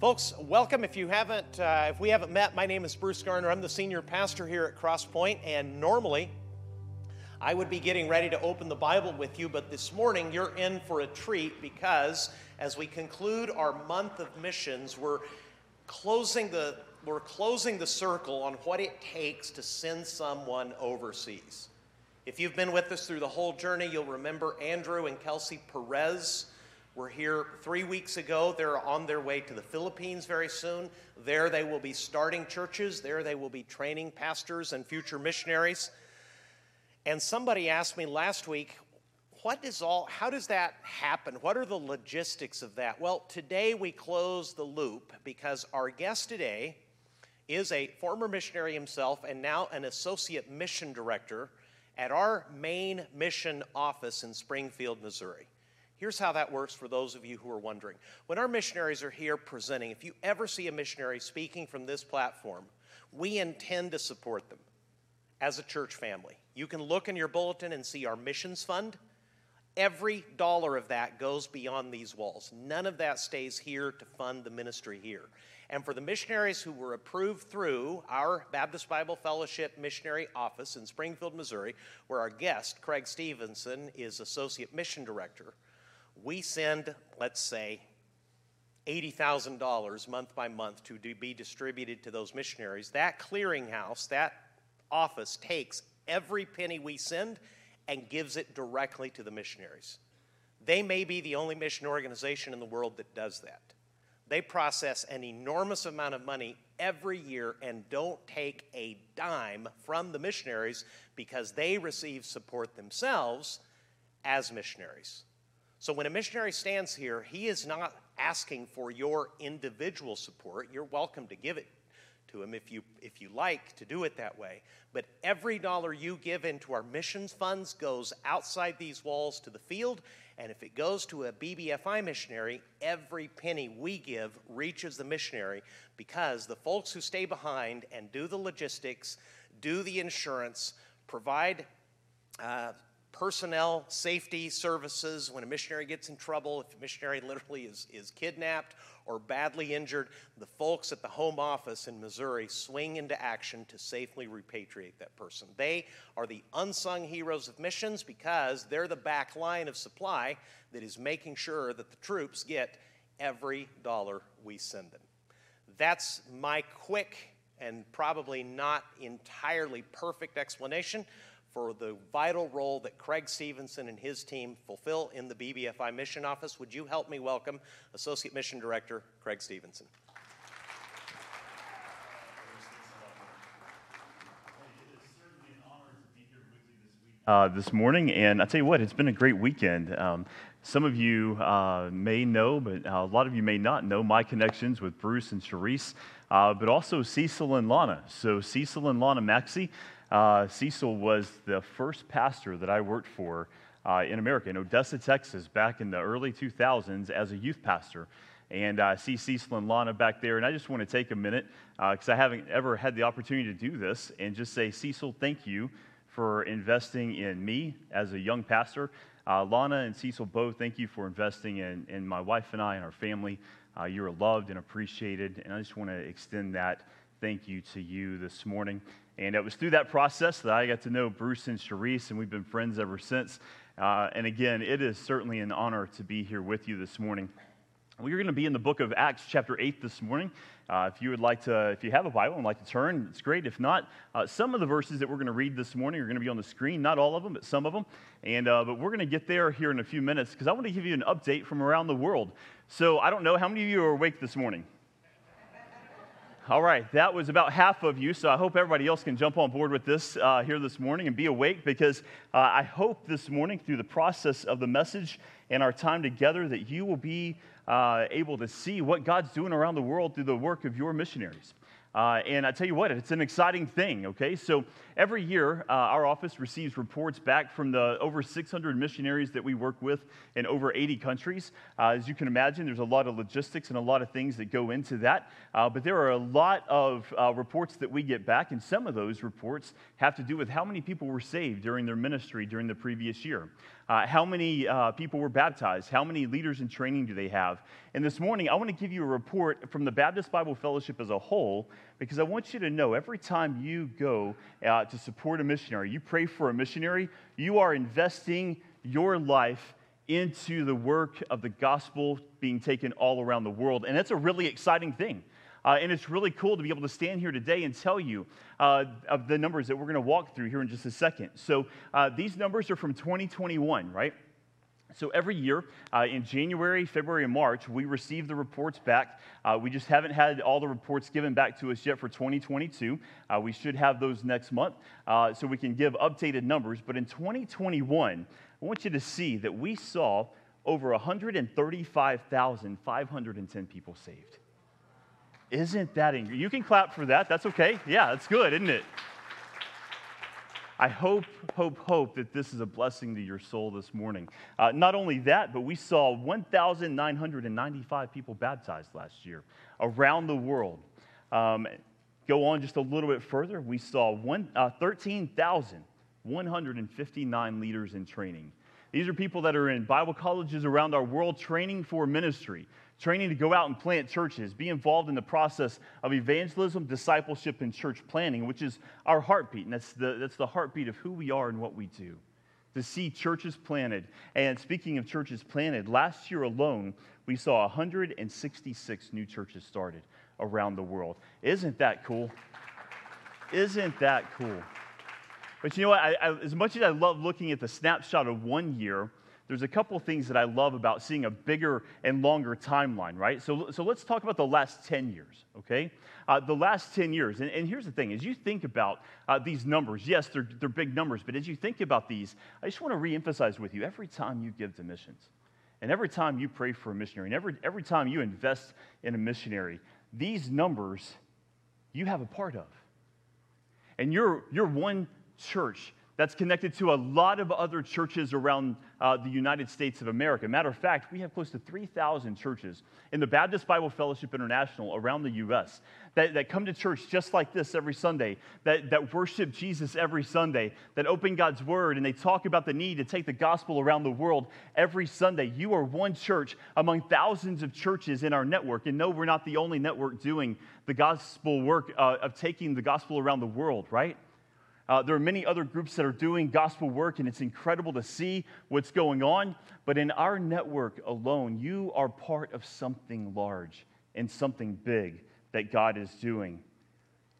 Folks, welcome. If you haven't, uh, if we haven't met, my name is Bruce Garner. I'm the senior pastor here at Crosspoint, and normally I would be getting ready to open the Bible with you, but this morning you're in for a treat because as we conclude our month of missions, we're closing the we're closing the circle on what it takes to send someone overseas. If you've been with us through the whole journey, you'll remember Andrew and Kelsey Perez were here three weeks ago. They're on their way to the Philippines very soon. There they will be starting churches. There they will be training pastors and future missionaries. And somebody asked me last week, what does all how does that happen? What are the logistics of that? Well, today we close the loop because our guest today is a former missionary himself and now an associate mission director at our main mission office in Springfield, Missouri. Here's how that works for those of you who are wondering. When our missionaries are here presenting, if you ever see a missionary speaking from this platform, we intend to support them as a church family. You can look in your bulletin and see our missions fund. Every dollar of that goes beyond these walls. None of that stays here to fund the ministry here. And for the missionaries who were approved through our Baptist Bible Fellowship Missionary Office in Springfield, Missouri, where our guest, Craig Stevenson, is Associate Mission Director, we send, let's say, $80,000 month by month to be distributed to those missionaries. That clearinghouse, that office takes every penny we send and gives it directly to the missionaries. They may be the only mission organization in the world that does that. They process an enormous amount of money every year and don't take a dime from the missionaries because they receive support themselves as missionaries. So when a missionary stands here, he is not asking for your individual support. You're welcome to give it to him if you if you like to do it that way. But every dollar you give into our missions funds goes outside these walls to the field and if it goes to a BBFI missionary, every penny we give reaches the missionary because the folks who stay behind and do the logistics, do the insurance, provide uh, personnel safety services when a missionary gets in trouble, if a missionary literally is, is kidnapped or badly injured, the folks at the home office in Missouri swing into action to safely repatriate that person. They are the unsung heroes of missions because they're the back line of supply that is making sure that the troops get every dollar we send them. That's my quick and probably not entirely perfect explanation for the vital role that Craig Stevenson and his team fulfill in the BBFI Mission Office. Would you help me welcome Associate Mission Director Craig Stevenson? Uh, this morning, and I tell you what, it's been a great weekend. Um, some of you uh, may know, but a lot of you may not know my connections with Bruce and Charisse, uh, but also Cecil and Lana. So Cecil and Lana Maxey uh, Cecil was the first pastor that I worked for uh, in America, in Odessa, Texas, back in the early 2000s as a youth pastor. And I see Cecil and Lana back there, and I just want to take a minute because uh, I haven't ever had the opportunity to do this and just say, Cecil, thank you for investing in me as a young pastor. Uh, Lana and Cecil both, thank you for investing in, in my wife and I and our family. Uh, you're loved and appreciated, and I just want to extend that thank you to you this morning. And it was through that process that I got to know Bruce and Charisse, and we've been friends ever since. Uh, and again, it is certainly an honor to be here with you this morning. We're going to be in the book of Acts, chapter 8, this morning. Uh, if you would like to, if you have a Bible and like to turn, it's great. If not, uh, some of the verses that we're going to read this morning are going to be on the screen. Not all of them, but some of them. And uh, but we're going to get there here in a few minutes because I want to give you an update from around the world. So I don't know how many of you are awake this morning. All right, that was about half of you, so I hope everybody else can jump on board with this uh, here this morning and be awake because uh, I hope this morning, through the process of the message and our time together, that you will be uh, able to see what God's doing around the world through the work of your missionaries. Uh, and I tell you what, it's an exciting thing, okay? So every year, uh, our office receives reports back from the over 600 missionaries that we work with in over 80 countries. Uh, as you can imagine, there's a lot of logistics and a lot of things that go into that. Uh, but there are a lot of uh, reports that we get back, and some of those reports have to do with how many people were saved during their ministry during the previous year. Uh, how many uh, people were baptized? How many leaders in training do they have? And this morning, I want to give you a report from the Baptist Bible Fellowship as a whole because I want you to know every time you go uh, to support a missionary, you pray for a missionary, you are investing your life into the work of the gospel being taken all around the world. And that's a really exciting thing. Uh, and it's really cool to be able to stand here today and tell you uh, of the numbers that we're going to walk through here in just a second. So uh, these numbers are from 2021, right? So every year uh, in January, February, and March, we receive the reports back. Uh, we just haven't had all the reports given back to us yet for 2022. Uh, we should have those next month uh, so we can give updated numbers. But in 2021, I want you to see that we saw over 135,510 people saved. Isn't that incredible? You can clap for that. That's okay. Yeah, that's good, isn't it? I hope, hope, hope that this is a blessing to your soul this morning. Uh, not only that, but we saw 1,995 people baptized last year around the world. Um, go on just a little bit further, we saw uh, 13,159 leaders in training. These are people that are in Bible colleges around our world training for ministry training to go out and plant churches, be involved in the process of evangelism, discipleship, and church planting, which is our heartbeat. And that's the, that's the heartbeat of who we are and what we do. To see churches planted. And speaking of churches planted, last year alone, we saw 166 new churches started around the world. Isn't that cool? Isn't that cool? But you know what? I, I, as much as I love looking at the snapshot of one year, there's a couple things that I love about seeing a bigger and longer timeline, right? So, so let's talk about the last 10 years, okay? Uh, the last 10 years. And, and, here's the thing as you think about uh, these numbers, yes, they're, they're big numbers, but as you think about these, I just want to reemphasize with you every time you give to missions, and every time you pray for a missionary, and every, every time you invest in a missionary, these numbers you have a part of. And you're, you're one church that's connected to a lot of other churches around uh, the United States of America. Matter of fact, we have close to 3,000 churches in the Baptist Bible Fellowship International around the U.S. That, that come to church just like this every Sunday, that, that worship Jesus every Sunday, that open God's Word, and they talk about the need to take the gospel around the world every Sunday. You are one church among thousands of churches in our network. And no, we're not the only network doing the gospel work uh, of taking the gospel around the world, right? Uh, there are many other groups that are doing gospel work, and it's incredible to see what's going on. But in our network alone, you are part of something large and something big that God is doing.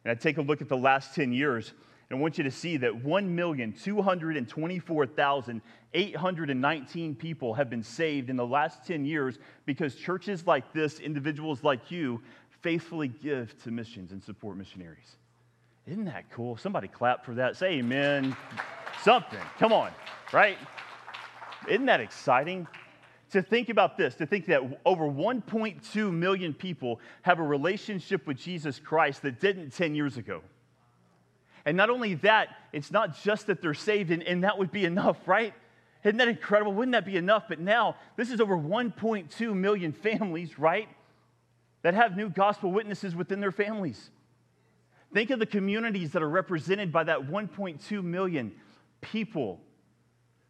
And I take a look at the last 10 years, and I want you to see that 1,224,819 people have been saved in the last 10 years because churches like this, individuals like you, faithfully give to missions and support missionaries. Isn't that cool? Somebody clap for that. Say amen. Something. Come on, right? Isn't that exciting? To think about this, to think that over 1.2 million people have a relationship with Jesus Christ that didn't 10 years ago. And not only that, it's not just that they're saved, and, and that would be enough, right? Isn't that incredible? Wouldn't that be enough? But now, this is over 1.2 million families, right? That have new gospel witnesses within their families. Think of the communities that are represented by that 1.2 million people.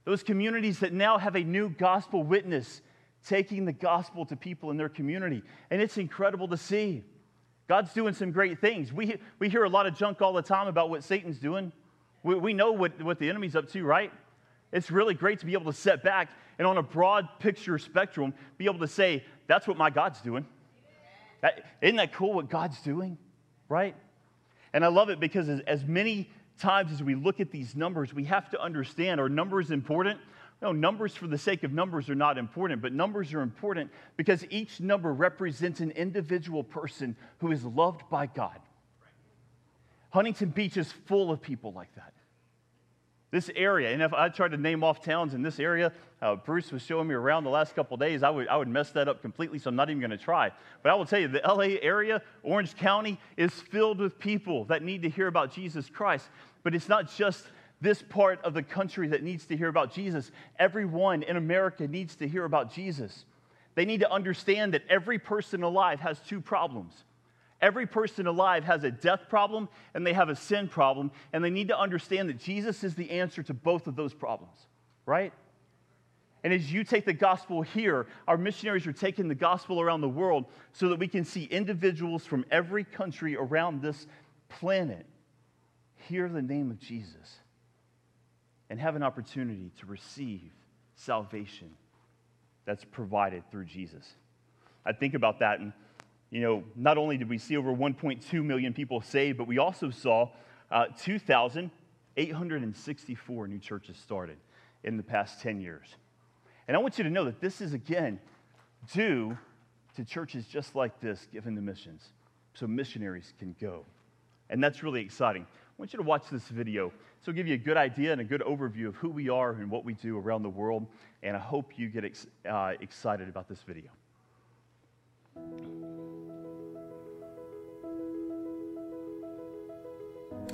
Those communities that now have a new gospel witness taking the gospel to people in their community. And it's incredible to see. God's doing some great things. We, we hear a lot of junk all the time about what Satan's doing. We, we know what, what the enemy's up to, right? It's really great to be able to set back and on a broad picture spectrum, be able to say, that's what my God's doing. Isn't that cool what God's doing, right? And I love it because as, as many times as we look at these numbers, we have to understand are numbers important? No, numbers for the sake of numbers are not important, but numbers are important because each number represents an individual person who is loved by God. Huntington Beach is full of people like that. This area, and if I tried to name off towns in this area, uh, Bruce was showing me around the last couple days, I would, I would mess that up completely, so I'm not even going to try. But I will tell you, the LA area, Orange County, is filled with people that need to hear about Jesus Christ. But it's not just this part of the country that needs to hear about Jesus. Everyone in America needs to hear about Jesus. They need to understand that every person alive has two problems Every person alive has a death problem and they have a sin problem, and they need to understand that Jesus is the answer to both of those problems, right? And as you take the gospel here, our missionaries are taking the gospel around the world so that we can see individuals from every country around this planet hear the name of Jesus and have an opportunity to receive salvation that's provided through Jesus. I think about that, and you know, not only did we see over 1.2 million people saved, but we also saw uh, 2,864 new churches started in the past 10 years. And I want you to know that this is, again, due to churches just like this given the missions so missionaries can go. And that's really exciting. I want you to watch this video. So, give you a good idea and a good overview of who we are and what we do around the world. And I hope you get ex- uh, excited about this video.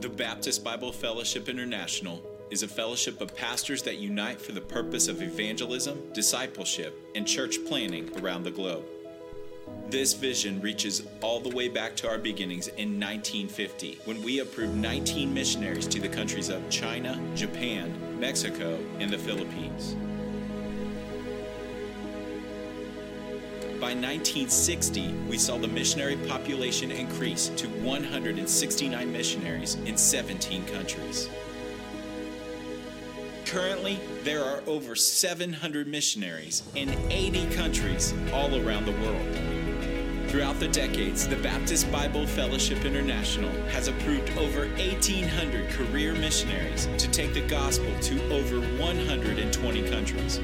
The Baptist Bible Fellowship International is a fellowship of pastors that unite for the purpose of evangelism, discipleship, and church planting around the globe. This vision reaches all the way back to our beginnings in 1950 when we approved 19 missionaries to the countries of China, Japan, Mexico, and the Philippines. By 1960, we saw the missionary population increase to 169 missionaries in 17 countries. Currently, there are over 700 missionaries in 80 countries all around the world. Throughout the decades, the Baptist Bible Fellowship International has approved over 1,800 career missionaries to take the gospel to over 120 countries.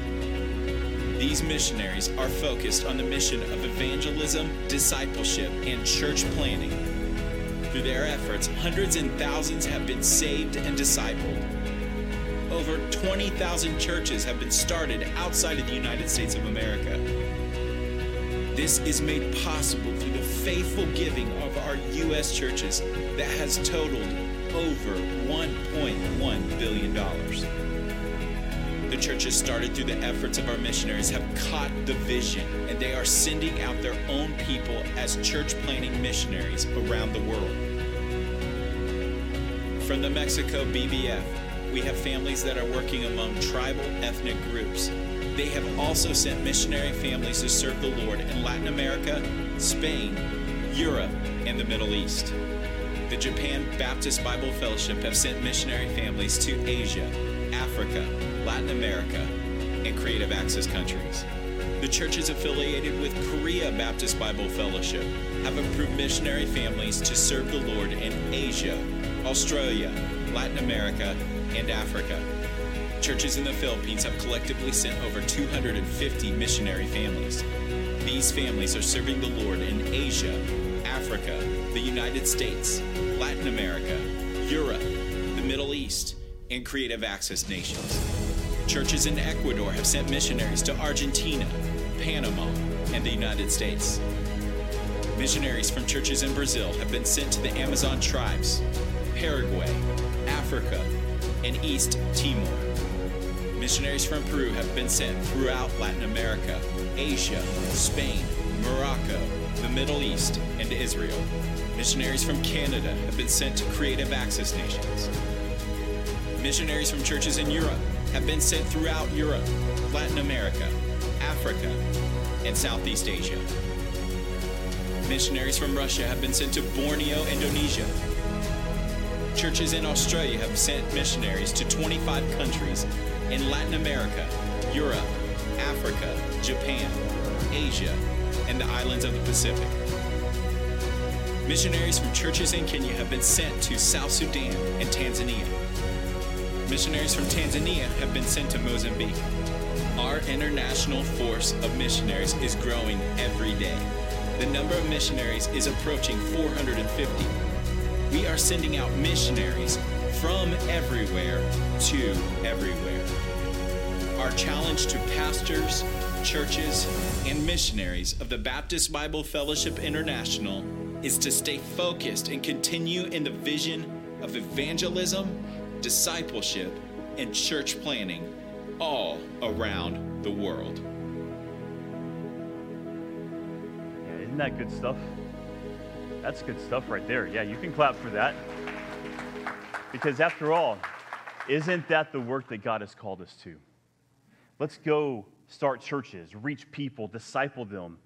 These missionaries are focused on the mission of evangelism, discipleship, and church planting. Through their efforts, hundreds and thousands have been saved and discipled over 20,000 churches have been started outside of the United States of America. This is made possible through the faithful giving of our U.S. churches that has totaled over $1.1 billion. Churches started through the efforts of our missionaries have caught the vision and they are sending out their own people as church planting missionaries around the world. From the Mexico BBF, we have families that are working among tribal ethnic groups. They have also sent missionary families to serve the Lord in Latin America, Spain, Europe, and the Middle East. The Japan Baptist Bible Fellowship have sent missionary families to Asia, Africa, Latin America, and Creative Access countries. The churches affiliated with Korea Baptist Bible Fellowship have approved missionary families to serve the Lord in Asia, Australia, Latin America, and Africa. Churches in the Philippines have collectively sent over 250 missionary families. These families are serving the Lord in Asia, Africa, the United States, Latin America, Europe, the Middle East, and Creative Access nations. Churches in Ecuador have sent missionaries to Argentina, Panama, and the United States. Missionaries from churches in Brazil have been sent to the Amazon tribes, Paraguay, Africa, and East Timor. Missionaries from Peru have been sent throughout Latin America, Asia, Spain, Morocco, the Middle East, and Israel. Missionaries from Canada have been sent to Creative Access nations. Missionaries from churches in Europe have been sent throughout Europe, Latin America, Africa, and Southeast Asia. Missionaries from Russia have been sent to Borneo, Indonesia, Churches in Australia have sent missionaries to 25 countries in Latin America, Europe, Africa, Japan, Asia, and the islands of the Pacific. Missionaries from churches in Kenya have been sent to South Sudan and Tanzania. Missionaries from Tanzania have been sent to Mozambique. Our international force of missionaries is growing every day. The number of missionaries is approaching 450 we are sending out missionaries from everywhere to everywhere. Our challenge to pastors, churches, and missionaries of the Baptist Bible Fellowship International is to stay focused and continue in the vision of evangelism, discipleship, and church planting all around the world. Yeah, isn't that good stuff? That's good stuff right there. Yeah, you can clap for that. Because after all, isn't that the work that God has called us to? Let's go start churches, reach people, disciple them,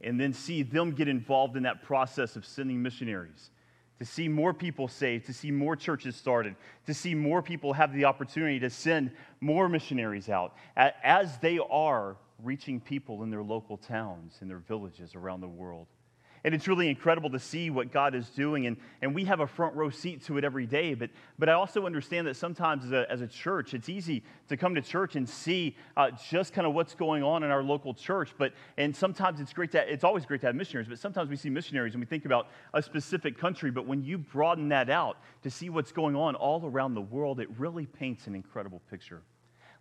and then see them get involved in that process of sending missionaries, to see more people saved, to see more churches started, to see more people have the opportunity to send more missionaries out as they are reaching people in their local towns, in their villages around the world. And it's really incredible to see what God is doing. And, and we have a front row seat to it every day. But, but I also understand that sometimes as a, as a church, it's easy to come to church and see uh, just kind of what's going on in our local church. But, and sometimes it's great to, it's always great to have missionaries, but sometimes we see missionaries and we think about a specific country. But when you broaden that out to see what's going on all around the world, it really paints an incredible picture.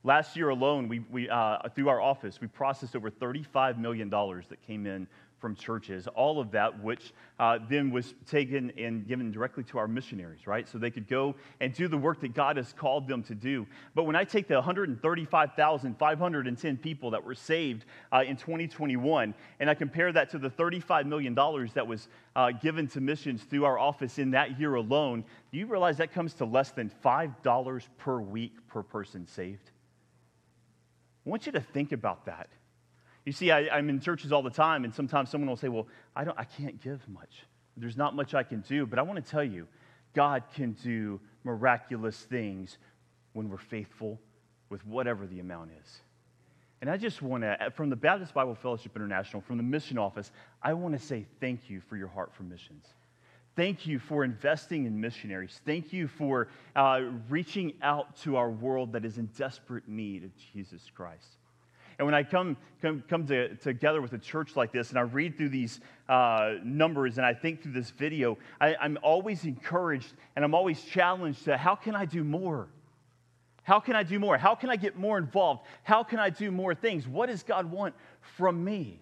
Last year alone, we, we, uh, through our office, we processed over $35 million that came in from churches, all of that which uh, then was taken and given directly to our missionaries, right? So they could go and do the work that God has called them to do. But when I take the 135,510 people that were saved uh, in 2021, and I compare that to the $35 million that was uh, given to missions through our office in that year alone, do you realize that comes to less than $5 per week per person saved? I want you to think about that. You see, I, am in churches all the time, and sometimes someone will say, Well, I, don't, I can't give much. There's not much I can do. But I want to tell you, God can do miraculous things when we're faithful with whatever the amount is. And I just want to, from the Baptist Bible Fellowship International, from the mission office, I want to say thank you for your heart for missions. Thank you for investing in missionaries. Thank you for uh, reaching out to our world that is in desperate need of Jesus Christ. And when I come, come, come to, together with a church like this and I read through these uh, numbers and I think through this video, I, I'm always encouraged and I'm always challenged to how can I do more? How can I do more? How can I get more involved? How can I do more things? What does God want from me?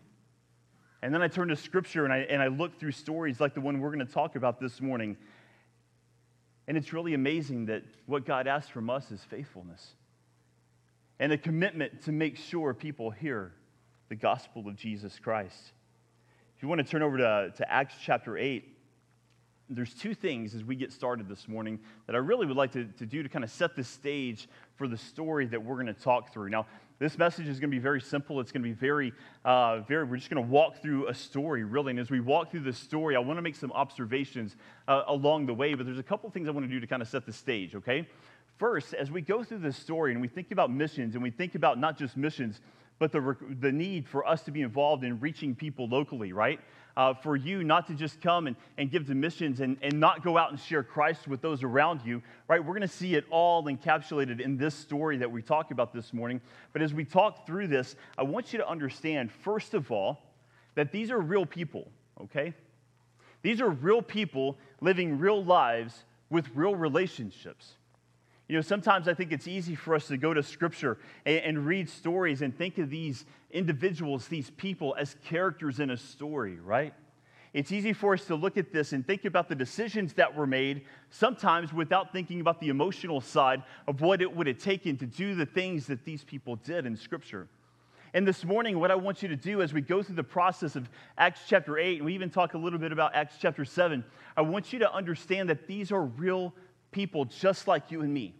And then I turn to scripture and I, and I look through stories like the one we're going to talk about this morning. And it's really amazing that what God asks from us is faithfulness and a commitment to make sure people hear the gospel of Jesus Christ. If you want to turn over to, to Acts chapter 8, there's two things as we get started this morning that I really would like to, to do to kind of set the stage for the story that we're going to talk through. Now, this message is going to be very simple. It's going to be very, uh, very, we're just going to walk through a story, really. And as we walk through this story, I want to make some observations uh, along the way, but there's a couple things I want to do to kind of set the stage, okay? First, as we go through this story and we think about missions and we think about not just missions, but the, the need for us to be involved in reaching people locally, right? Uh, for you not to just come and, and give to missions and, and not go out and share Christ with those around you, right? We're going to see it all encapsulated in this story that we talk about this morning. But as we talk through this, I want you to understand, first of all, that these are real people, okay? These are real people living real lives with real relationships. You know, sometimes I think it's easy for us to go to Scripture and, and, read stories and think of these individuals, these people, as characters in a story, right? It's easy for us to look at this and think about the decisions that were made, sometimes without thinking about the emotional side of what it would have taken to do the things that these people did in Scripture. And this morning, what I want you to do as we go through the process of Acts chapter 8, and we even talk a little bit about Acts chapter 7, I want you to understand that these are real people just like you and me.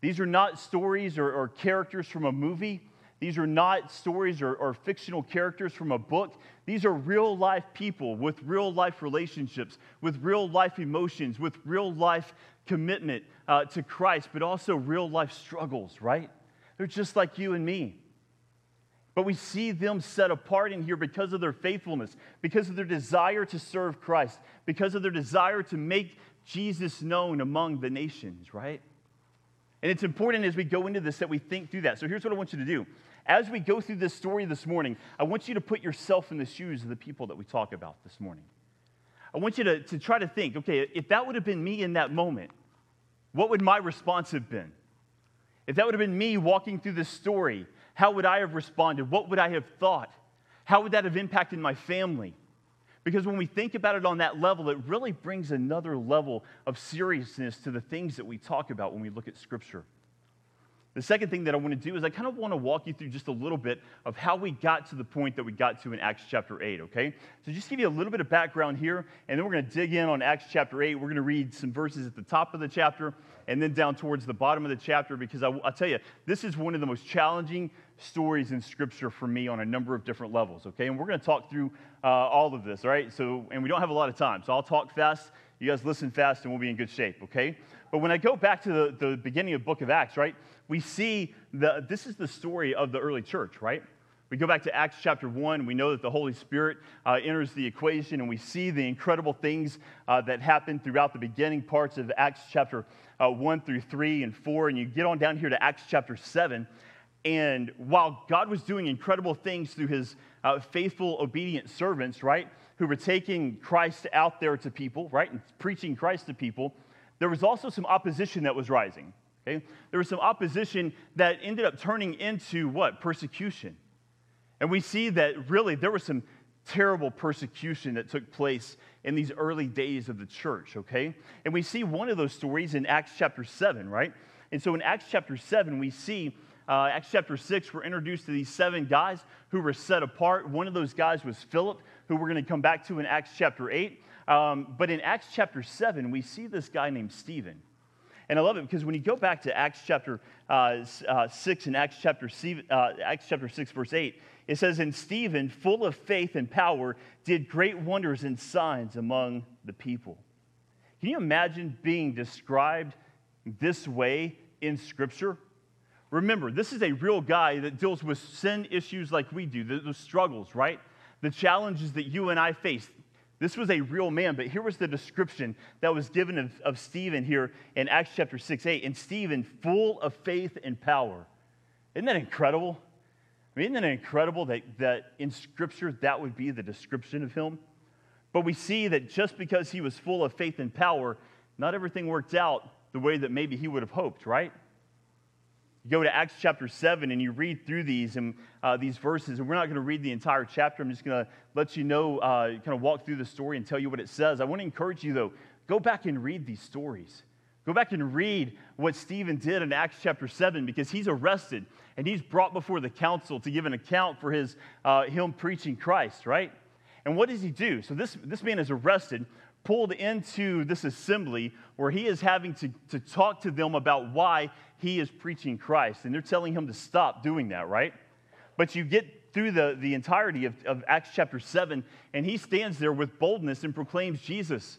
These are not stories or, or characters from a movie. These are not stories or, or, fictional characters from a book. These are real life people with real life relationships, with real life emotions, with real life commitment uh, to Christ, but also real life struggles, right? They're just like you and me. But we see them set apart in here because of their faithfulness, because of their desire to serve Christ, because of their desire to make Jesus known among the nations, right? And it's important as we go into this that we think through that. So here's what I want you to do. As we go through this story this morning, I want you to put yourself in the shoes of the people that we talk about this morning. I want you to, to try to think okay, if that would have been me in that moment, what would my response have been? If that would have been me walking through this story, how would I have responded? What would I have thought? How would that have impacted my family? Because when we think about it on that level, it really brings another level of seriousness to the things that we talk about when we look at Scripture. The second thing that I want to do is I kind of want to walk you through just a little bit of how we got to the point that we got to in Acts chapter 8, okay? So just give you a little bit of background here, and then we're going to dig in on Acts chapter 8. We're going to read some verses at the top of the chapter and then down towards the bottom of the chapter because I, I tell you, this is one of the most challenging stories in Scripture for me on a number of different levels, okay? And we're going to talk through uh, all of this, all right? So, and we don't have a lot of time, so I'll talk fast. You guys listen fast, and we'll be in good shape, okay? But when I go back to the, the beginning of book of Acts, right, we see that this is the story of the early church, right? We go back to Acts chapter 1. We know that the Holy Spirit uh, enters the equation, and we see the incredible things uh, that happen throughout the beginning parts of Acts chapter uh, 1 through 3 and 4. And you get on down here to Acts chapter 7. And while God was doing incredible things through his uh, faithful, obedient servants, right, who were taking Christ out there to people, right, and preaching Christ to people, there was also some opposition that was rising. Okay? There was some opposition that ended up turning into what? Persecution. And we see that really there was some terrible persecution that took place in these early days of the church, okay? And we see one of those stories in Acts chapter 7, right? And so in Acts chapter 7, we see uh, Acts chapter 6, we're introduced to these seven guys who were set apart. One of those guys was Philip, who we're going to come back to in Acts chapter 8. Um, but in Acts chapter 7, we see this guy named Stephen. And I love it because when you go back to Acts chapter uh, uh, 6 and Acts chapter, uh, Acts chapter 6, verse 8, it says, And Stephen, full of faith and power, did great wonders and signs among the people. Can you imagine being described this way in Scripture? Remember, this is a real guy that deals with sin issues like we do, the, the struggles, right? The challenges that you and I face. This was a real man, but here was the description that was given of, of Stephen here in Acts chapter 6 8. And Stephen, full of faith and power. Isn't that incredible? I mean, isn't it incredible that, that in Scripture that would be the description of him? But we see that just because he was full of faith and power, not everything worked out the way that maybe he would have hoped, right? You go to Acts chapter 7 and you read through these and uh, these verses, and we're not going to read the entire chapter. I'm just going to let you know, uh, kind of walk through the story and tell you what it says. I want to encourage you, though, go back and read these stories. Go back and read what Stephen did in Acts chapter 7 because he's arrested and he's brought before the council to give an account for his, uh, him preaching Christ, right? And what does he do? So this, this man is arrested, pulled into this assembly where he is having to, to talk to them about why he is preaching Christ. And they're telling him to stop doing that, right? But you get through the, the entirety of, of Acts chapter 7, and he stands there with boldness and proclaims Jesus.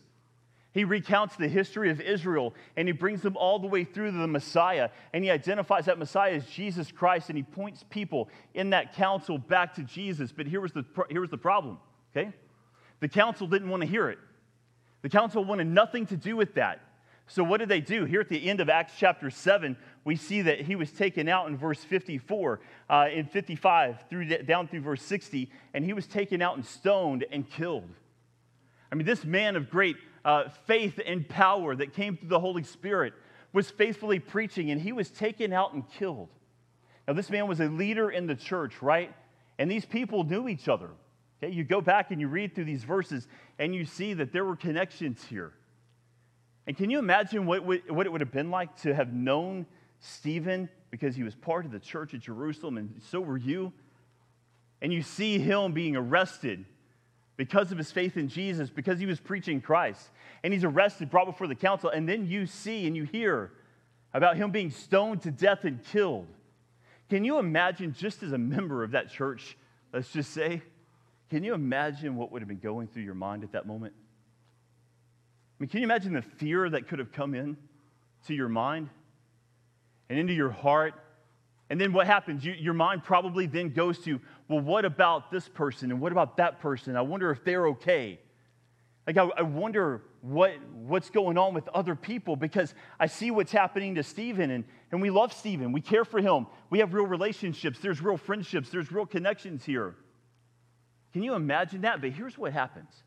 He recounts the history of Israel and he brings them all the way through to the Messiah. And he identifies that Messiah as Jesus Christ and he points people in that council back to Jesus. But here was the, here was the problem, okay? The council didn't want to hear it. The council wanted nothing to do with that. So, what did they do? Here at the end of Acts chapter 7, we see that he was taken out in verse 54, uh, in 55, through, down through verse 60, and he was taken out and stoned and killed. I mean, this man of great uh, faith and power that came through the Holy Spirit was faithfully preaching, and he was taken out and killed. Now, this man was a leader in the church, right? And these people knew each other. Okay, you go back and you read through these verses, and you see that there were connections here. And can you imagine what, what it would have been like to have known Stephen because he was part of the church at Jerusalem and so were you? And you see him being arrested because of his faith in Jesus, because he was preaching Christ. And he's arrested, brought before the council, and then you see and you hear about him being stoned to death and killed. Can you imagine, just as a member of that church, let's just say, can you imagine what would have been going through your mind at that moment? Mean, can you imagine the fear that could have come in to your mind and into your heart? And then what happens? You, your mind probably then goes to, well, what about this person and what about that person? I wonder if they're okay. Like, I, I wonder what, what's going on with other people because I see what's happening to Stephen, and, and we love Stephen. We care for him. We have real relationships. There's real friendships. There's real connections here. Can you imagine that? But here's what happens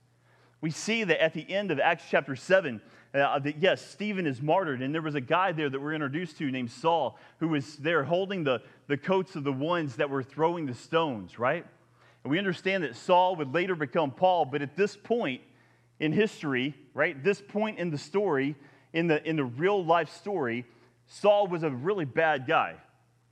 we see that at the end of Acts chapter 7, uh, that yes, Stephen is martyred, and there was a guy there that we're introduced to named Saul who was there holding the, the coats of the ones that were throwing the stones, right? And we understand that Saul would later become Paul, but at this point in history, right, this point in the story, in the, in the real life story, Saul was a really bad guy.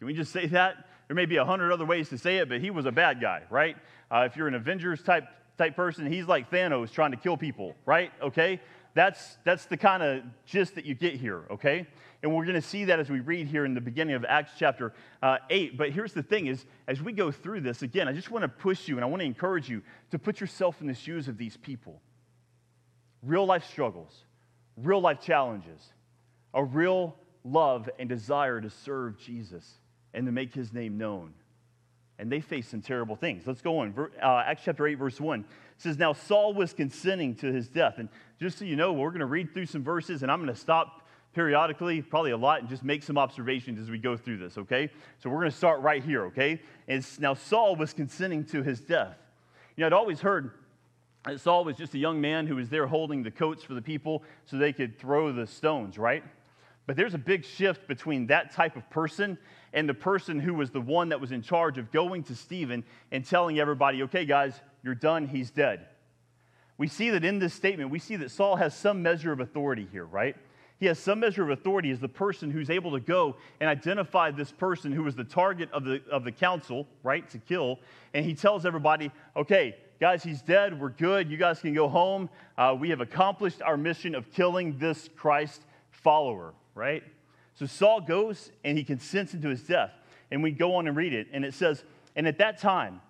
Can we just say that? There may be a hundred other ways to say it, but he was a bad guy, right? Uh, if you're an Avengers type type person. He's like Thanos trying to kill people, right? Okay? that's, that's the kind of gist that you get here, okay? And we're going to see that as we read here in the beginning of Acts chapter uh, 8. But here's the thing is, as we go through this, again, I just want to push you and I want to encourage you to put yourself in the shoes of these people. Real life struggles, real life challenges, a real love and desire to serve Jesus and to make his name known. And they face some terrible things. Let's go on. Uh, Acts chapter 8, verse 1 says, Now Saul was consenting to his death. And just so you know, we're going to read through some verses, and I'm going to stop periodically, probably a lot, and just make some observations as we go through this, okay? So we're going to start right here, okay? And now Saul was consenting to his death. You know, I'd always heard Saul was just a young man who was there holding the coats for the people so they could throw the stones, right? But there's a big shift between that type of person and the person who was the one that was in charge of going to Stephen and telling everybody, okay, guys, you're done, he's dead. We see that in this statement, we see that Saul has some measure of authority here, right? He has some measure of authority as the person who's able to go and identify this person who was the target of the, of the council, right, to kill. And he tells everybody, okay, guys, he's dead. We're good. You guys can go home. Uh, we have accomplished our mission of killing this Christ follower, right? So Saul goes and he consents into his death. And we go on and read it. And it says, And at that time,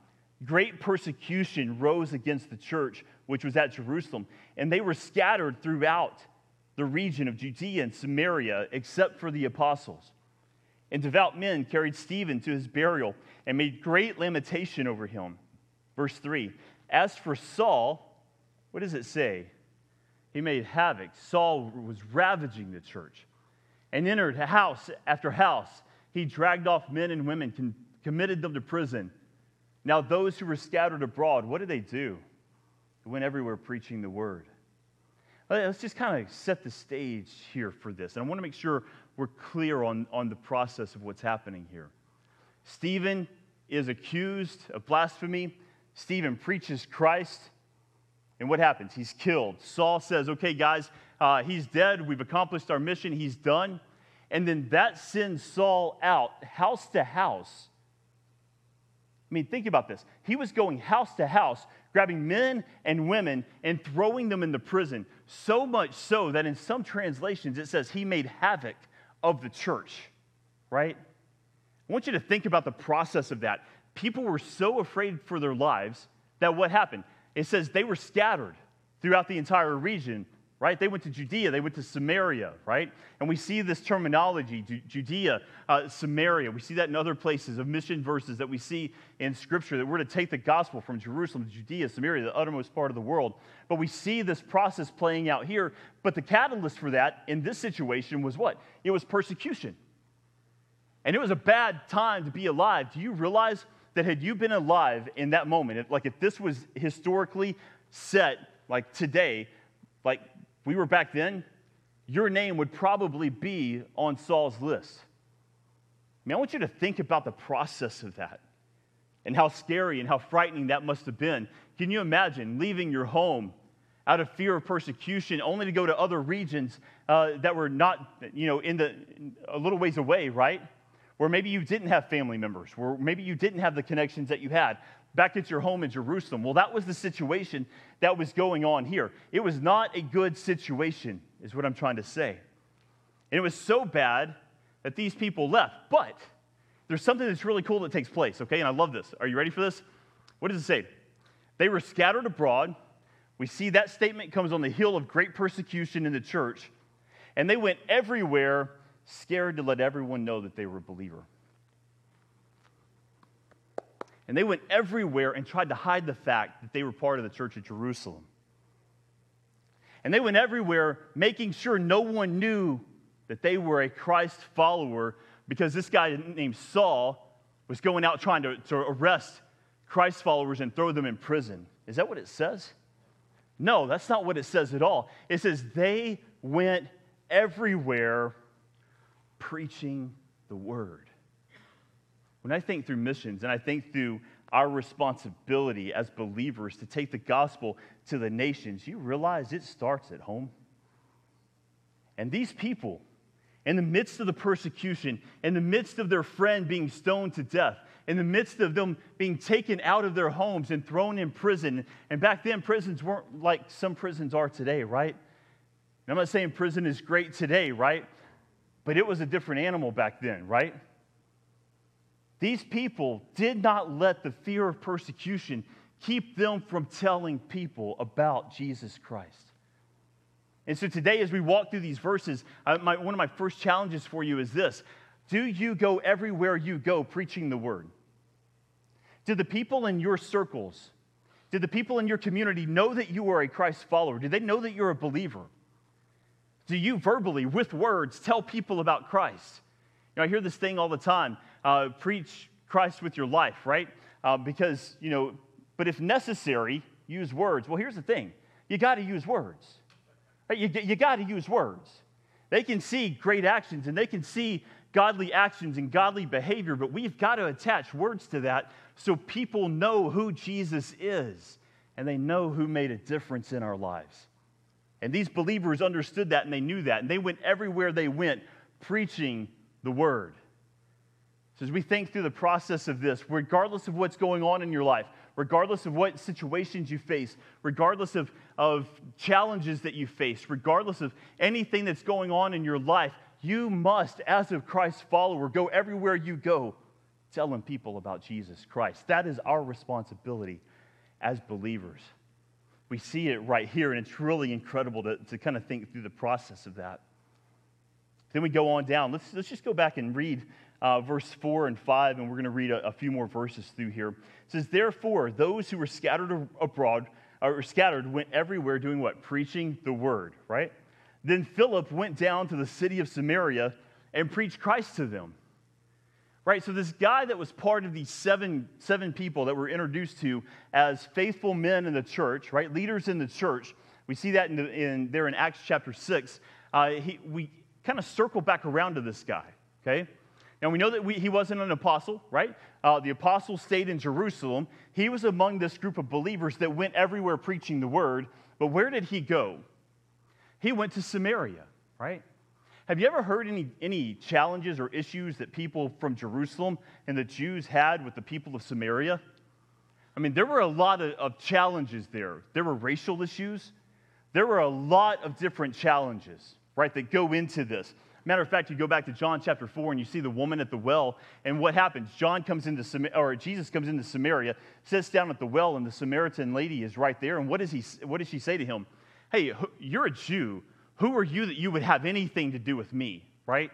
great persecution rose against the church, which was at Jerusalem. And they were scattered throughout the region of Judea and Samaria, except for the apostles. And devout men carried Stephen to his burial and made great lamentation over him. Verse 3 As for Saul, what does it say? He made havoc. Saul was ravaging the church and entered house after house. He dragged off men and women, con- committed them to prison. Now, those who were scattered abroad, what did they do? They went everywhere preaching the word. Let's just kind of set the stage here for this. And I want to make sure we're clear on, on the process of what's happening here. Stephen is accused of blasphemy. Stephen preaches Christ. And what happens? He's killed. Saul says, okay, guys, uh, he's dead. We've accomplished our mission. He's done. And then that sends Saul out, house to house. I mean, think about this. He was going house to house, grabbing men and women and throwing them into prison. So much so that in some translations it says he made havoc of the church, right? I want you to think about the process of that. People were so afraid for their lives that what happened? It says they were scattered throughout the entire region right? They went to Judea, they went to Samaria, right? And we see this terminology, Judea, uh, Samaria. We see that in other places of mission verses that we see in Scripture that we're to take the gospel from Jerusalem to Judea, Samaria, the uttermost part of the world. But we see this process playing out here. But the catalyst for that in this situation was what? It was persecution. And it was a bad time to be alive. Do you realize that had you been alive in that moment, like if this was historically set, like today, like we were back then, your name would probably be on Saul's list. I mean, I want you to think about the process of that and how scary and how frightening that must have been. Can you imagine leaving your home out of fear of persecution only to go to other regions uh, that were not, you know, in the, a little ways away, right? Where maybe you didn't have family members, where maybe you didn't have the connections that you had back at your home in Jerusalem. Well, that was the situation that was going on here. It was not a good situation, is what I'm trying to say. And it was so bad that these people left. But there's something that's really cool that takes place, okay? And I love this. Are you ready for this? What does it say? They were scattered abroad. We see that statement comes on the hill of great persecution in the church. And they went everywhere, scared to let everyone know that they were a believer. And they went everywhere and tried to hide the fact that they were part of the church at Jerusalem. And they went everywhere making sure no one knew that they were a Christ follower because this guy named Saul was going out trying to, to arrest Christ followers and throw them in prison. Is that what it says? No, that's not what it says at all. It says they went everywhere preaching the word. When I think through missions and I think through our responsibility as believers to take the gospel to the nations, you realize it starts at home. And these people, in the midst of the persecution, in the midst of their friend being stoned to death, in the midst of them being taken out of their homes and thrown in prison, and back then prisons weren't like some prisons are today, right? I'm not saying prison is great today, right? But it was a different animal back then, right? These people did not let the fear of persecution keep them from telling people about Jesus Christ. And so today, as we walk through these verses, uh, my, one of my first challenges for you is this Do you go everywhere you go preaching the word? Do the people in your circles, did the people in your community know that you are a Christ follower? Do they know that you're a believer? Do you verbally, with words, tell people about Christ? You know, I hear this thing all the time uh, preach Christ with your life, right? Uh, because, you know, but if necessary, use words. Well, here's the thing you got to use words. Right? You, you got to use words. They can see great actions and they can see godly actions and godly behavior, but we've got to attach words to that so people know who Jesus is and they know who made a difference in our lives. And these believers understood that and they knew that, and they went everywhere they went preaching the word. So, as we think through the process of this, regardless of what's going on in your life, regardless of what situations you face, regardless of, of challenges that you face, regardless of anything that's going on in your life, you must, as a Christ follower, go everywhere you go telling people about Jesus Christ. That is our responsibility as believers. We see it right here, and it's really incredible to, to kind of think through the process of that. Then we go on down. Let's, let's just go back and read uh, verse 4 and 5, and we're going to read a, a, few more verses through here. It says, Therefore, those who were scattered abroad, or scattered, went everywhere doing what? Preaching the word, right? Then Philip went down to the city of Samaria and preached Christ to them. Right? So, this guy that was part of these seven, seven people that were introduced to as faithful men in the church, right? Leaders in the church. We see that in, the, in there in Acts chapter 6. Uh, he, we kind of circle back around to this guy, okay? Now, we know that we, he wasn't an apostle, right? Uh, the apostle stayed in Jerusalem. He was among this group of believers that went everywhere preaching the word. But where did he go? He went to Samaria, right? Have you ever heard any, any challenges or issues that people from Jerusalem and the Jews had with the people of Samaria? I mean, there were a lot of, of challenges there. There were racial issues. There were a lot of different challenges, right, that go into this. Matter of fact, you go back to John chapter 4 and you see the woman at the well, and what happens? John comes into or Jesus comes into Samaria, sits down at the well, and the Samaritan lady is right there. And what does, he, what does she say to him? Hey, you're a Jew. Who are you that you would have anything to do with me, right?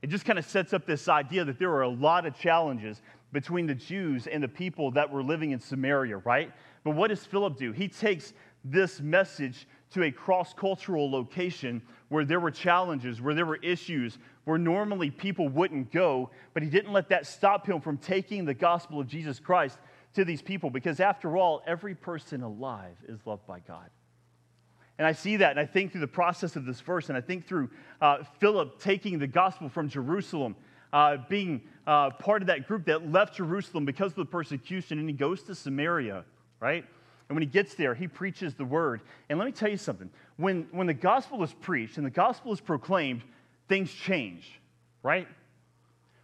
It just kind of sets up this idea that there were a lot of challenges between the Jews and the people that were living in Samaria, right? But what does Philip do? He takes this message to a cross cultural location where there were challenges, where there were issues, where normally people wouldn't go, but he didn't let that stop him from taking the gospel of Jesus Christ to these people because, after all, every person alive is loved by God. And I see that, and I think through the process of this verse, and I think through uh, Philip taking the gospel from Jerusalem, uh, being uh, part of that group that left Jerusalem because of the persecution, and he goes to Samaria, right? And when he gets there, he preaches the word. And let me tell you something when, when the gospel is preached and the gospel is proclaimed, things change, right?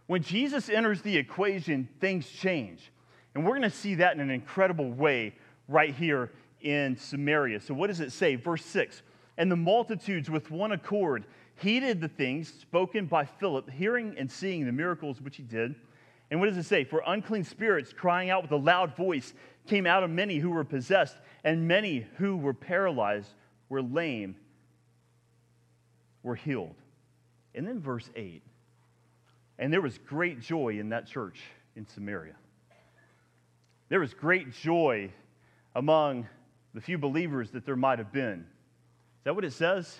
When Jesus enters the equation, things change. And we're going to see that in an incredible way right here in Samaria. So, what does it say? Verse 6 And the multitudes with one accord heeded the things spoken by Philip, hearing and seeing the miracles which he did. And what does it say? For unclean spirits crying out with a loud voice came out of many who were possessed, and many who were paralyzed, were lame, were healed. And then verse 8 And there was great joy in that church in Samaria. There was great joy among the few believers that there might have been. Is that what it says?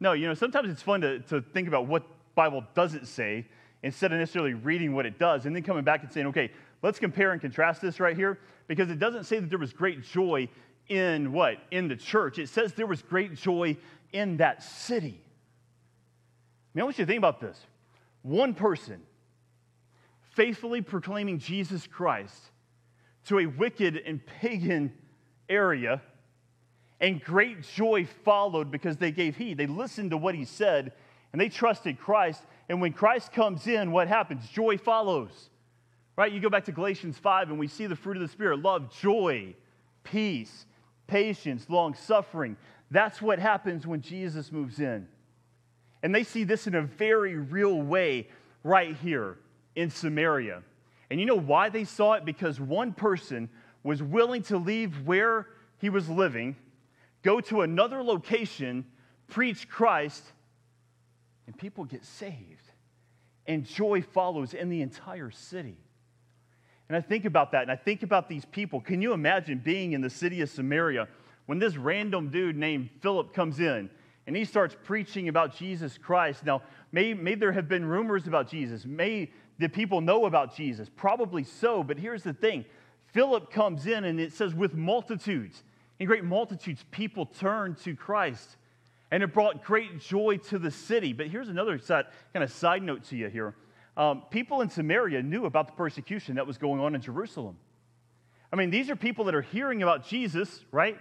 No, you know, sometimes it's fun to, to think about what Bible doesn't say instead of necessarily reading what it does and then coming back and saying, okay, let's compare and contrast this right here because it doesn't say that there was great joy in what? In the church. It says there was great joy in that city. I mean, I want you to think about this. One person faithfully proclaiming Jesus Christ to a wicked and pagan area, and great joy followed because they gave heed. They listened to what he said and they trusted Christ. And when Christ comes in, what happens? Joy follows. Right? You go back to Galatians 5 and we see the fruit of the Spirit love, joy, peace, patience, long suffering. That's what happens when Jesus moves in. And they see this in a very real way right here in Samaria. And you know why they saw it? Because one person was willing to leave where he was living, go to another location, preach Christ, and people get saved. And joy follows in the entire city. And I think about that, and I think about these people. Can you imagine being in the city of Samaria when this random dude named Philip comes in and he starts preaching about Jesus Christ? Now, may, may there have been rumors about Jesus. May the people know about Jesus? Probably so, but here's the thing Philip comes in and it says, with multitudes. In great multitudes, people turn to Christ. And it brought great joy to the city. But here's another side, kind of side note to you here. Um, people in Samaria knew about the persecution that was going on in Jerusalem. I mean, these are people that are hearing about Jesus, right?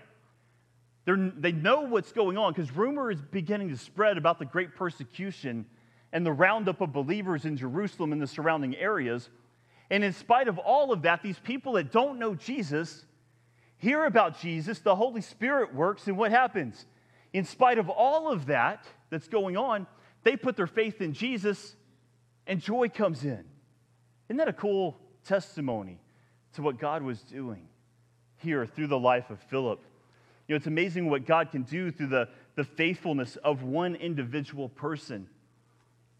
They're, they know what's going on because rumor is beginning to spread about the great persecution and the roundup of believers in Jerusalem and the surrounding areas. And in spite of all of that, these people that don't know Jesus hear about Jesus, the Holy Spirit works, and what happens? In spite of all of that that's going on, they put their faith in Jesus and joy comes in. Isn't that a cool testimony to what God was doing here through the life of Philip? You know, it's amazing what God can do through the, the faithfulness of one individual person.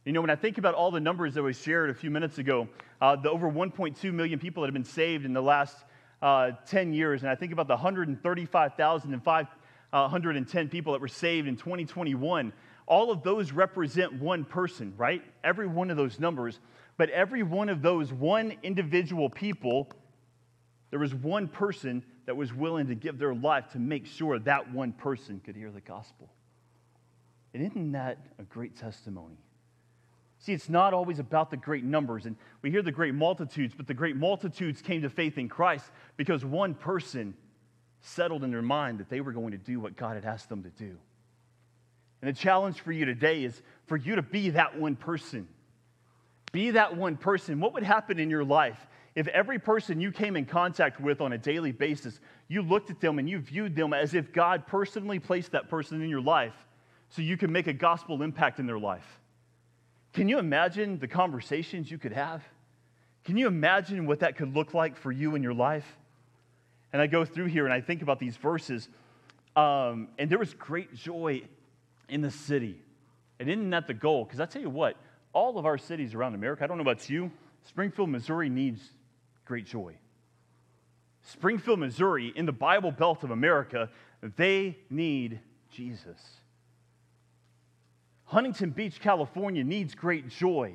You know, when I think about all the numbers that we shared a few minutes ago, uh, the over 1.2 million people that have been saved in the last uh, 10 years, and I think about the 135,510 uh, people that were saved in 2021, all of those represent one person, right? Every one of those numbers. But every one of those one individual people, there was one person that was willing to give their life to make sure that one person could hear the gospel. And isn't that a great testimony? See, it's not always about the great numbers, and we hear the great multitudes, but the great multitudes came to faith in Christ because one person settled in their mind that they were going to do what God had asked them to do. And the challenge for you today is for you to be that one person. Be that one person. What would happen in your life if every person you came in contact with on a daily basis, you looked at them and you viewed them as if God personally placed that person in your life so you could make a gospel impact in their life? Can you imagine the conversations you could have? Can you imagine what that could look like for you in your life? And I go through here and I think about these verses, um, and there was great joy in the city. And isn't that the goal? Because I tell you what, all of our cities around America, I don't know about you, Springfield, Missouri needs great joy. Springfield, Missouri, in the Bible Belt of America, they need Jesus. Huntington Beach, California needs great joy.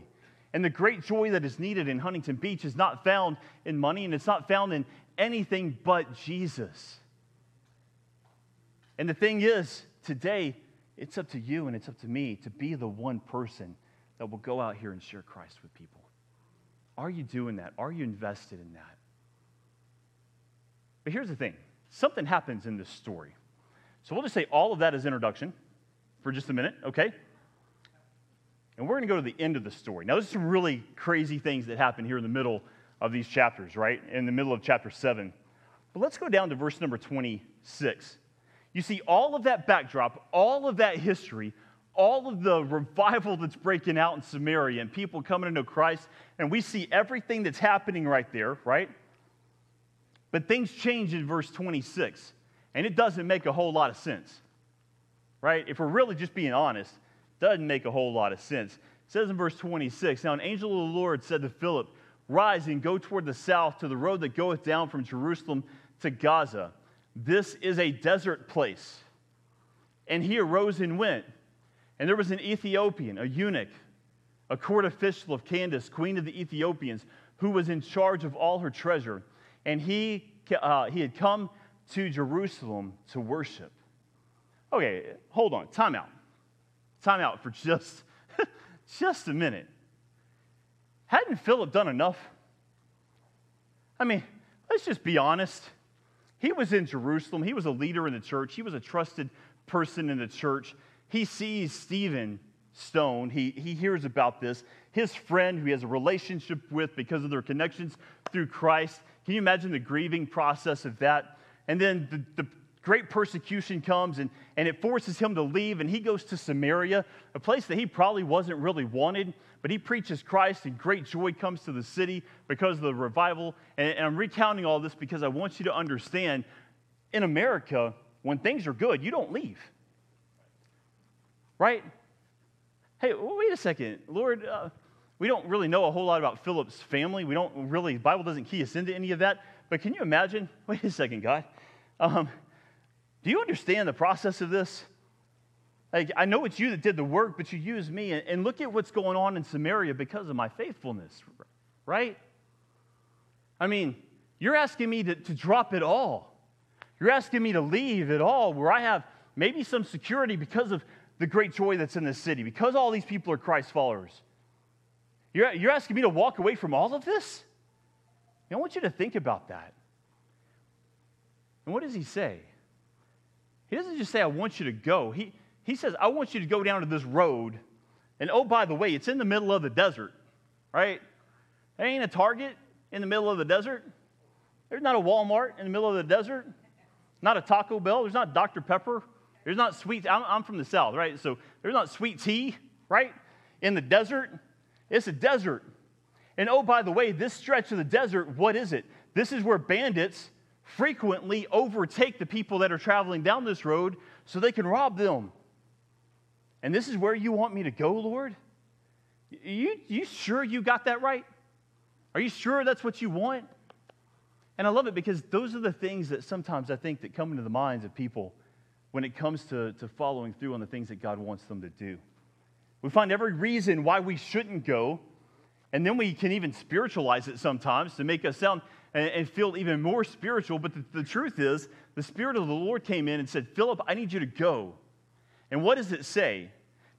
And the great joy that is needed in Huntington Beach is not found in money and it's not found in anything but Jesus. And the thing is, today, it's up to you and it's up to me to be the one person that will go out here and share Christ with people. Are you doing that? Are you invested in that? But here's the thing something happens in this story. So we'll just say all of that is introduction for just a minute, okay? And we're going to go to the end of the story. Now, there's some really crazy things that happen here in the middle of these chapters, right? In the middle of chapter 7. But let's go down to verse number 26. You see, all of that backdrop, all of that history, all of the revival that's breaking out in Samaria and people coming into Christ, and we see everything that's happening right there, right? But things change in verse 26, and it doesn't make a whole lot of sense, right? If we're really just being honest, doesn't make a whole lot of sense. It says in verse 26 Now an angel of the Lord said to Philip, Rise and go toward the south to the road that goeth down from Jerusalem to Gaza. This is a desert place. And he arose and went. And there was an Ethiopian, a eunuch, a court official of Candace, queen of the Ethiopians, who was in charge of all her treasure. And he, uh, he had come to Jerusalem to worship. Okay, hold on, time out time out for just, just a minute. Hadn't Philip done enough? I mean, let's just be honest. He was in Jerusalem. He was a leader in the church. He was a trusted person in the church. He sees Stephen Stone. He, he hears about this. His friend, who he has a relationship with because of their connections through Christ. Can you imagine the grieving process of that? And then the, the great persecution comes and, and it forces him to leave, and he goes to Samaria, a place that he probably wasn't really wanted, but he preaches Christ, and great joy comes to the city because of the revival. And, and I'm recounting all this because I want you to understand in America, when things are good, you don't leave. Right? Hey, wait a second. Lord, uh, we don't really know a whole lot about Philip's family. We don't really, the Bible doesn't key us into any of that. But can you imagine? Wait a second, God. Um, do you understand the process of this? Like, I know it's you that did the work, but you used me. And, look at what's going on in Samaria because of my faithfulness, right? I mean, you're asking me to, to drop it all. You're asking me to leave it all where I have maybe some security because of the great joy that's in this city, because all these people are Christ followers. You're, you're asking me to walk away from all of this? I want you to think about that. And what does he say? He doesn't just say, I want you to go. He, he says, I want you to go down to this road. And oh, by the way, it's in the middle of the desert, right? There ain't a Target in the middle of the desert. There's not a Walmart in the middle of the desert. Not a Taco Bell. There's not Dr. Pepper. There's not sweet. I'm, I'm from the South, right? So there's not sweet tea, right? In the desert. It's a desert. And oh, by the way, this stretch of the desert, what is it? This is where bandits frequently overtake the people that are traveling down this road so they can rob them. And this is where you want me to go, Lord? You, you sure you got that right? Are you sure that's what you want? And I love it because those are the things that sometimes I think that come into the minds of people when it comes to, to following through on the things that God wants them to do. We find every reason why we shouldn't go, and then we can even spiritualize it sometimes to make us sound and, and feel even more spiritual. But the, the truth is, the Spirit of the Lord came in and said, Philip, I need you to go. And what does it say?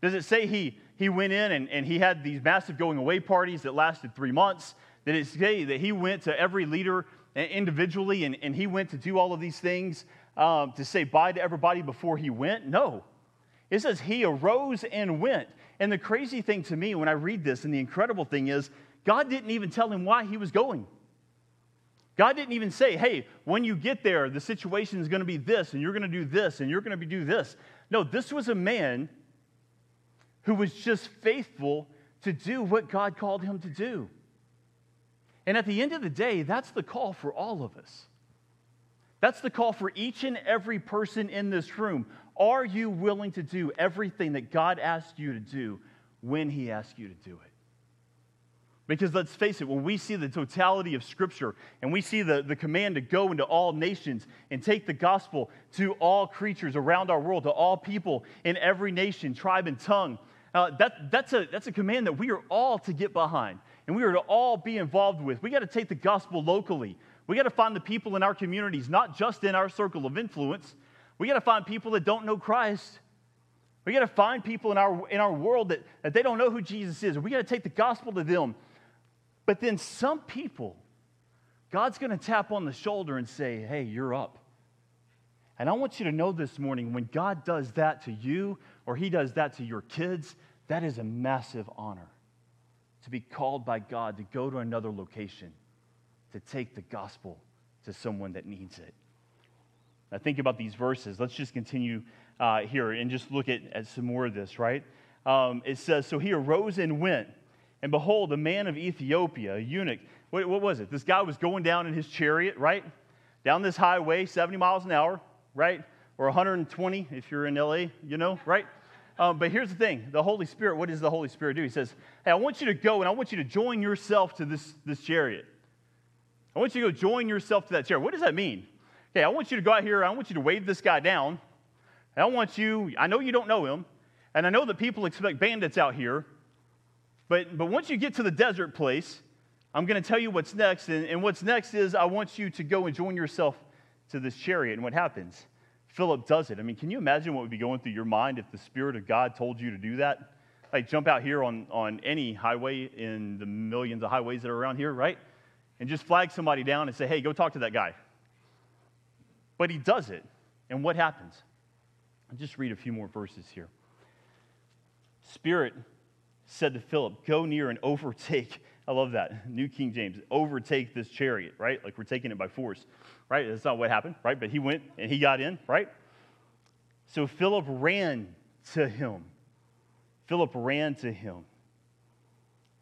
Does it say he, he went in and, and he had these massive going away parties that lasted three months? Did it say that he went to every leader individually and, and he went to do all of these things um, to say bye to everybody before he went? No. It says he arose and went. And the crazy thing to me when I read this, and the incredible thing is, God didn't even tell him why he was going. God didn't even say, hey, when you get there, the situation is going to be this, and you're going to do this, and you're going to do this. No, this was a man who was just faithful to do what God called him to do. And at the end of the day, that's the call for all of us. That's the call for each and every person in this room. Are you willing to do everything that God asked you to do when He asked you to do it? Because let's face it, when we see the totality of Scripture and we see the, the command to go into all nations and take the gospel to all creatures around our world, to all people in every nation, tribe, and tongue, uh, that, that's, a, that's a command that we are all to get behind and we are to all be involved with. We got to take the gospel locally. We got to find the people in our communities, not just in our circle of influence. We got to find people that don't know Christ. We got to find people in our, in our world that, that they don't know who Jesus is. We got to take the gospel to them. But then some people, God's going to tap on the shoulder and say, hey, you're up. And I want you to know this morning when God does that to you or He does that to your kids, that is a massive honor to be called by God to go to another location to take the gospel to someone that needs it. Now, think about these verses. Let's just continue uh, here and just look at, at some more of this, right? Um, it says, So he arose and went, and behold, a man of Ethiopia, a eunuch. What, what was it? This guy was going down in his chariot, right? Down this highway, 70 miles an hour, right? Or 120 if you're in LA, you know, right? Um, but here's the thing the Holy Spirit, what does the Holy Spirit do? He says, Hey, I want you to go and I want you to join yourself to this, this chariot. I want you to go join yourself to that chair. What does that mean? Okay, I want you to go out here. I want you to wave this guy down. I want you, I know you don't know him, and I know that people expect bandits out here, but, but once you get to the desert place, I'm going to tell you what's next. And, and what's next is I want you to go and join yourself to this chariot. And what happens? Philip does it. I mean, can you imagine what would be going through your mind if the Spirit of God told you to do that? Like, jump out here on, on any highway in the millions of highways that are around here, right? and just flag somebody down and say, hey, go talk to that guy. But he does it. And what happens? I'll just read a few more verses here. Spirit said to Philip, Go near and overtake I love that. New King James, overtake this chariot, right? Like we're taking it by force, right? That's not what happened, right? But he went and he got in, right? So Philip ran to him. Philip ran to him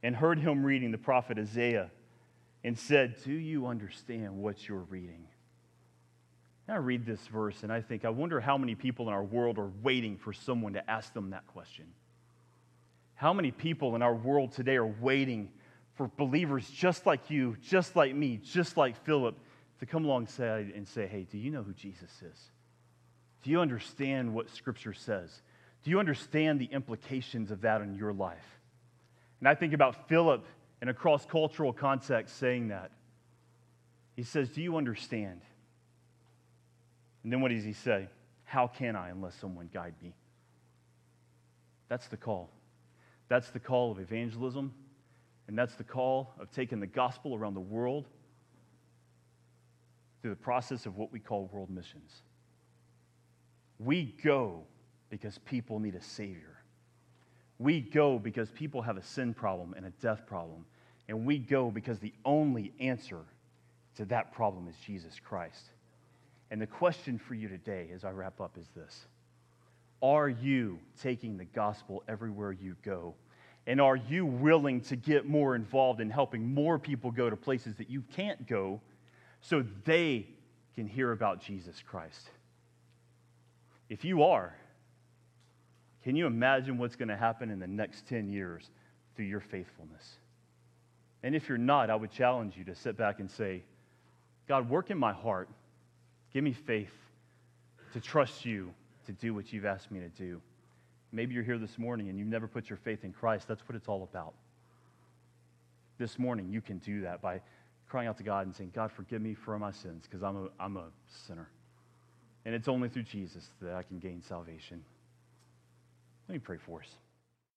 and heard him reading the prophet Isaiah and said, Do you understand what you're reading? And I read this verse and I think, I wonder how many people in our world are waiting for someone to ask them that question. How many people in our world today are waiting for believers just like you, just like me, just like Philip, to come alongside and say, Hey, do you know who Jesus is? Do you understand what Scripture says? Do you understand the implications of that in your life? And I think about Philip in a cross cultural context saying that. He says, Do you understand? And then what does he say? How can I unless someone guide me? That's the call. That's the call of evangelism, and that's the call of taking the gospel around the world through the process of what we call world missions. We go because people need a Savior. We go because people have a sin problem and a death problem. And we go because the only answer to that problem is Jesus Christ. And the question for you today, as I wrap up, is this Are you taking the gospel everywhere you go? And are you willing to get more involved in helping more people go to places that you can't go so they can hear about Jesus Christ? If you are, can you imagine what's going to happen in the next 10 years through your faithfulness? And if you're not, I would challenge you to sit back and say, God, work in my heart. Give me faith to trust you to do what you've asked me to do. Maybe you're here this morning and you've never put your faith in Christ. That's what it's all about. This morning, you can do that by crying out to God and saying, God, forgive me for my sins because I'm a, I'm a sinner. And it's only through Jesus that I can gain salvation. Let me pray for us.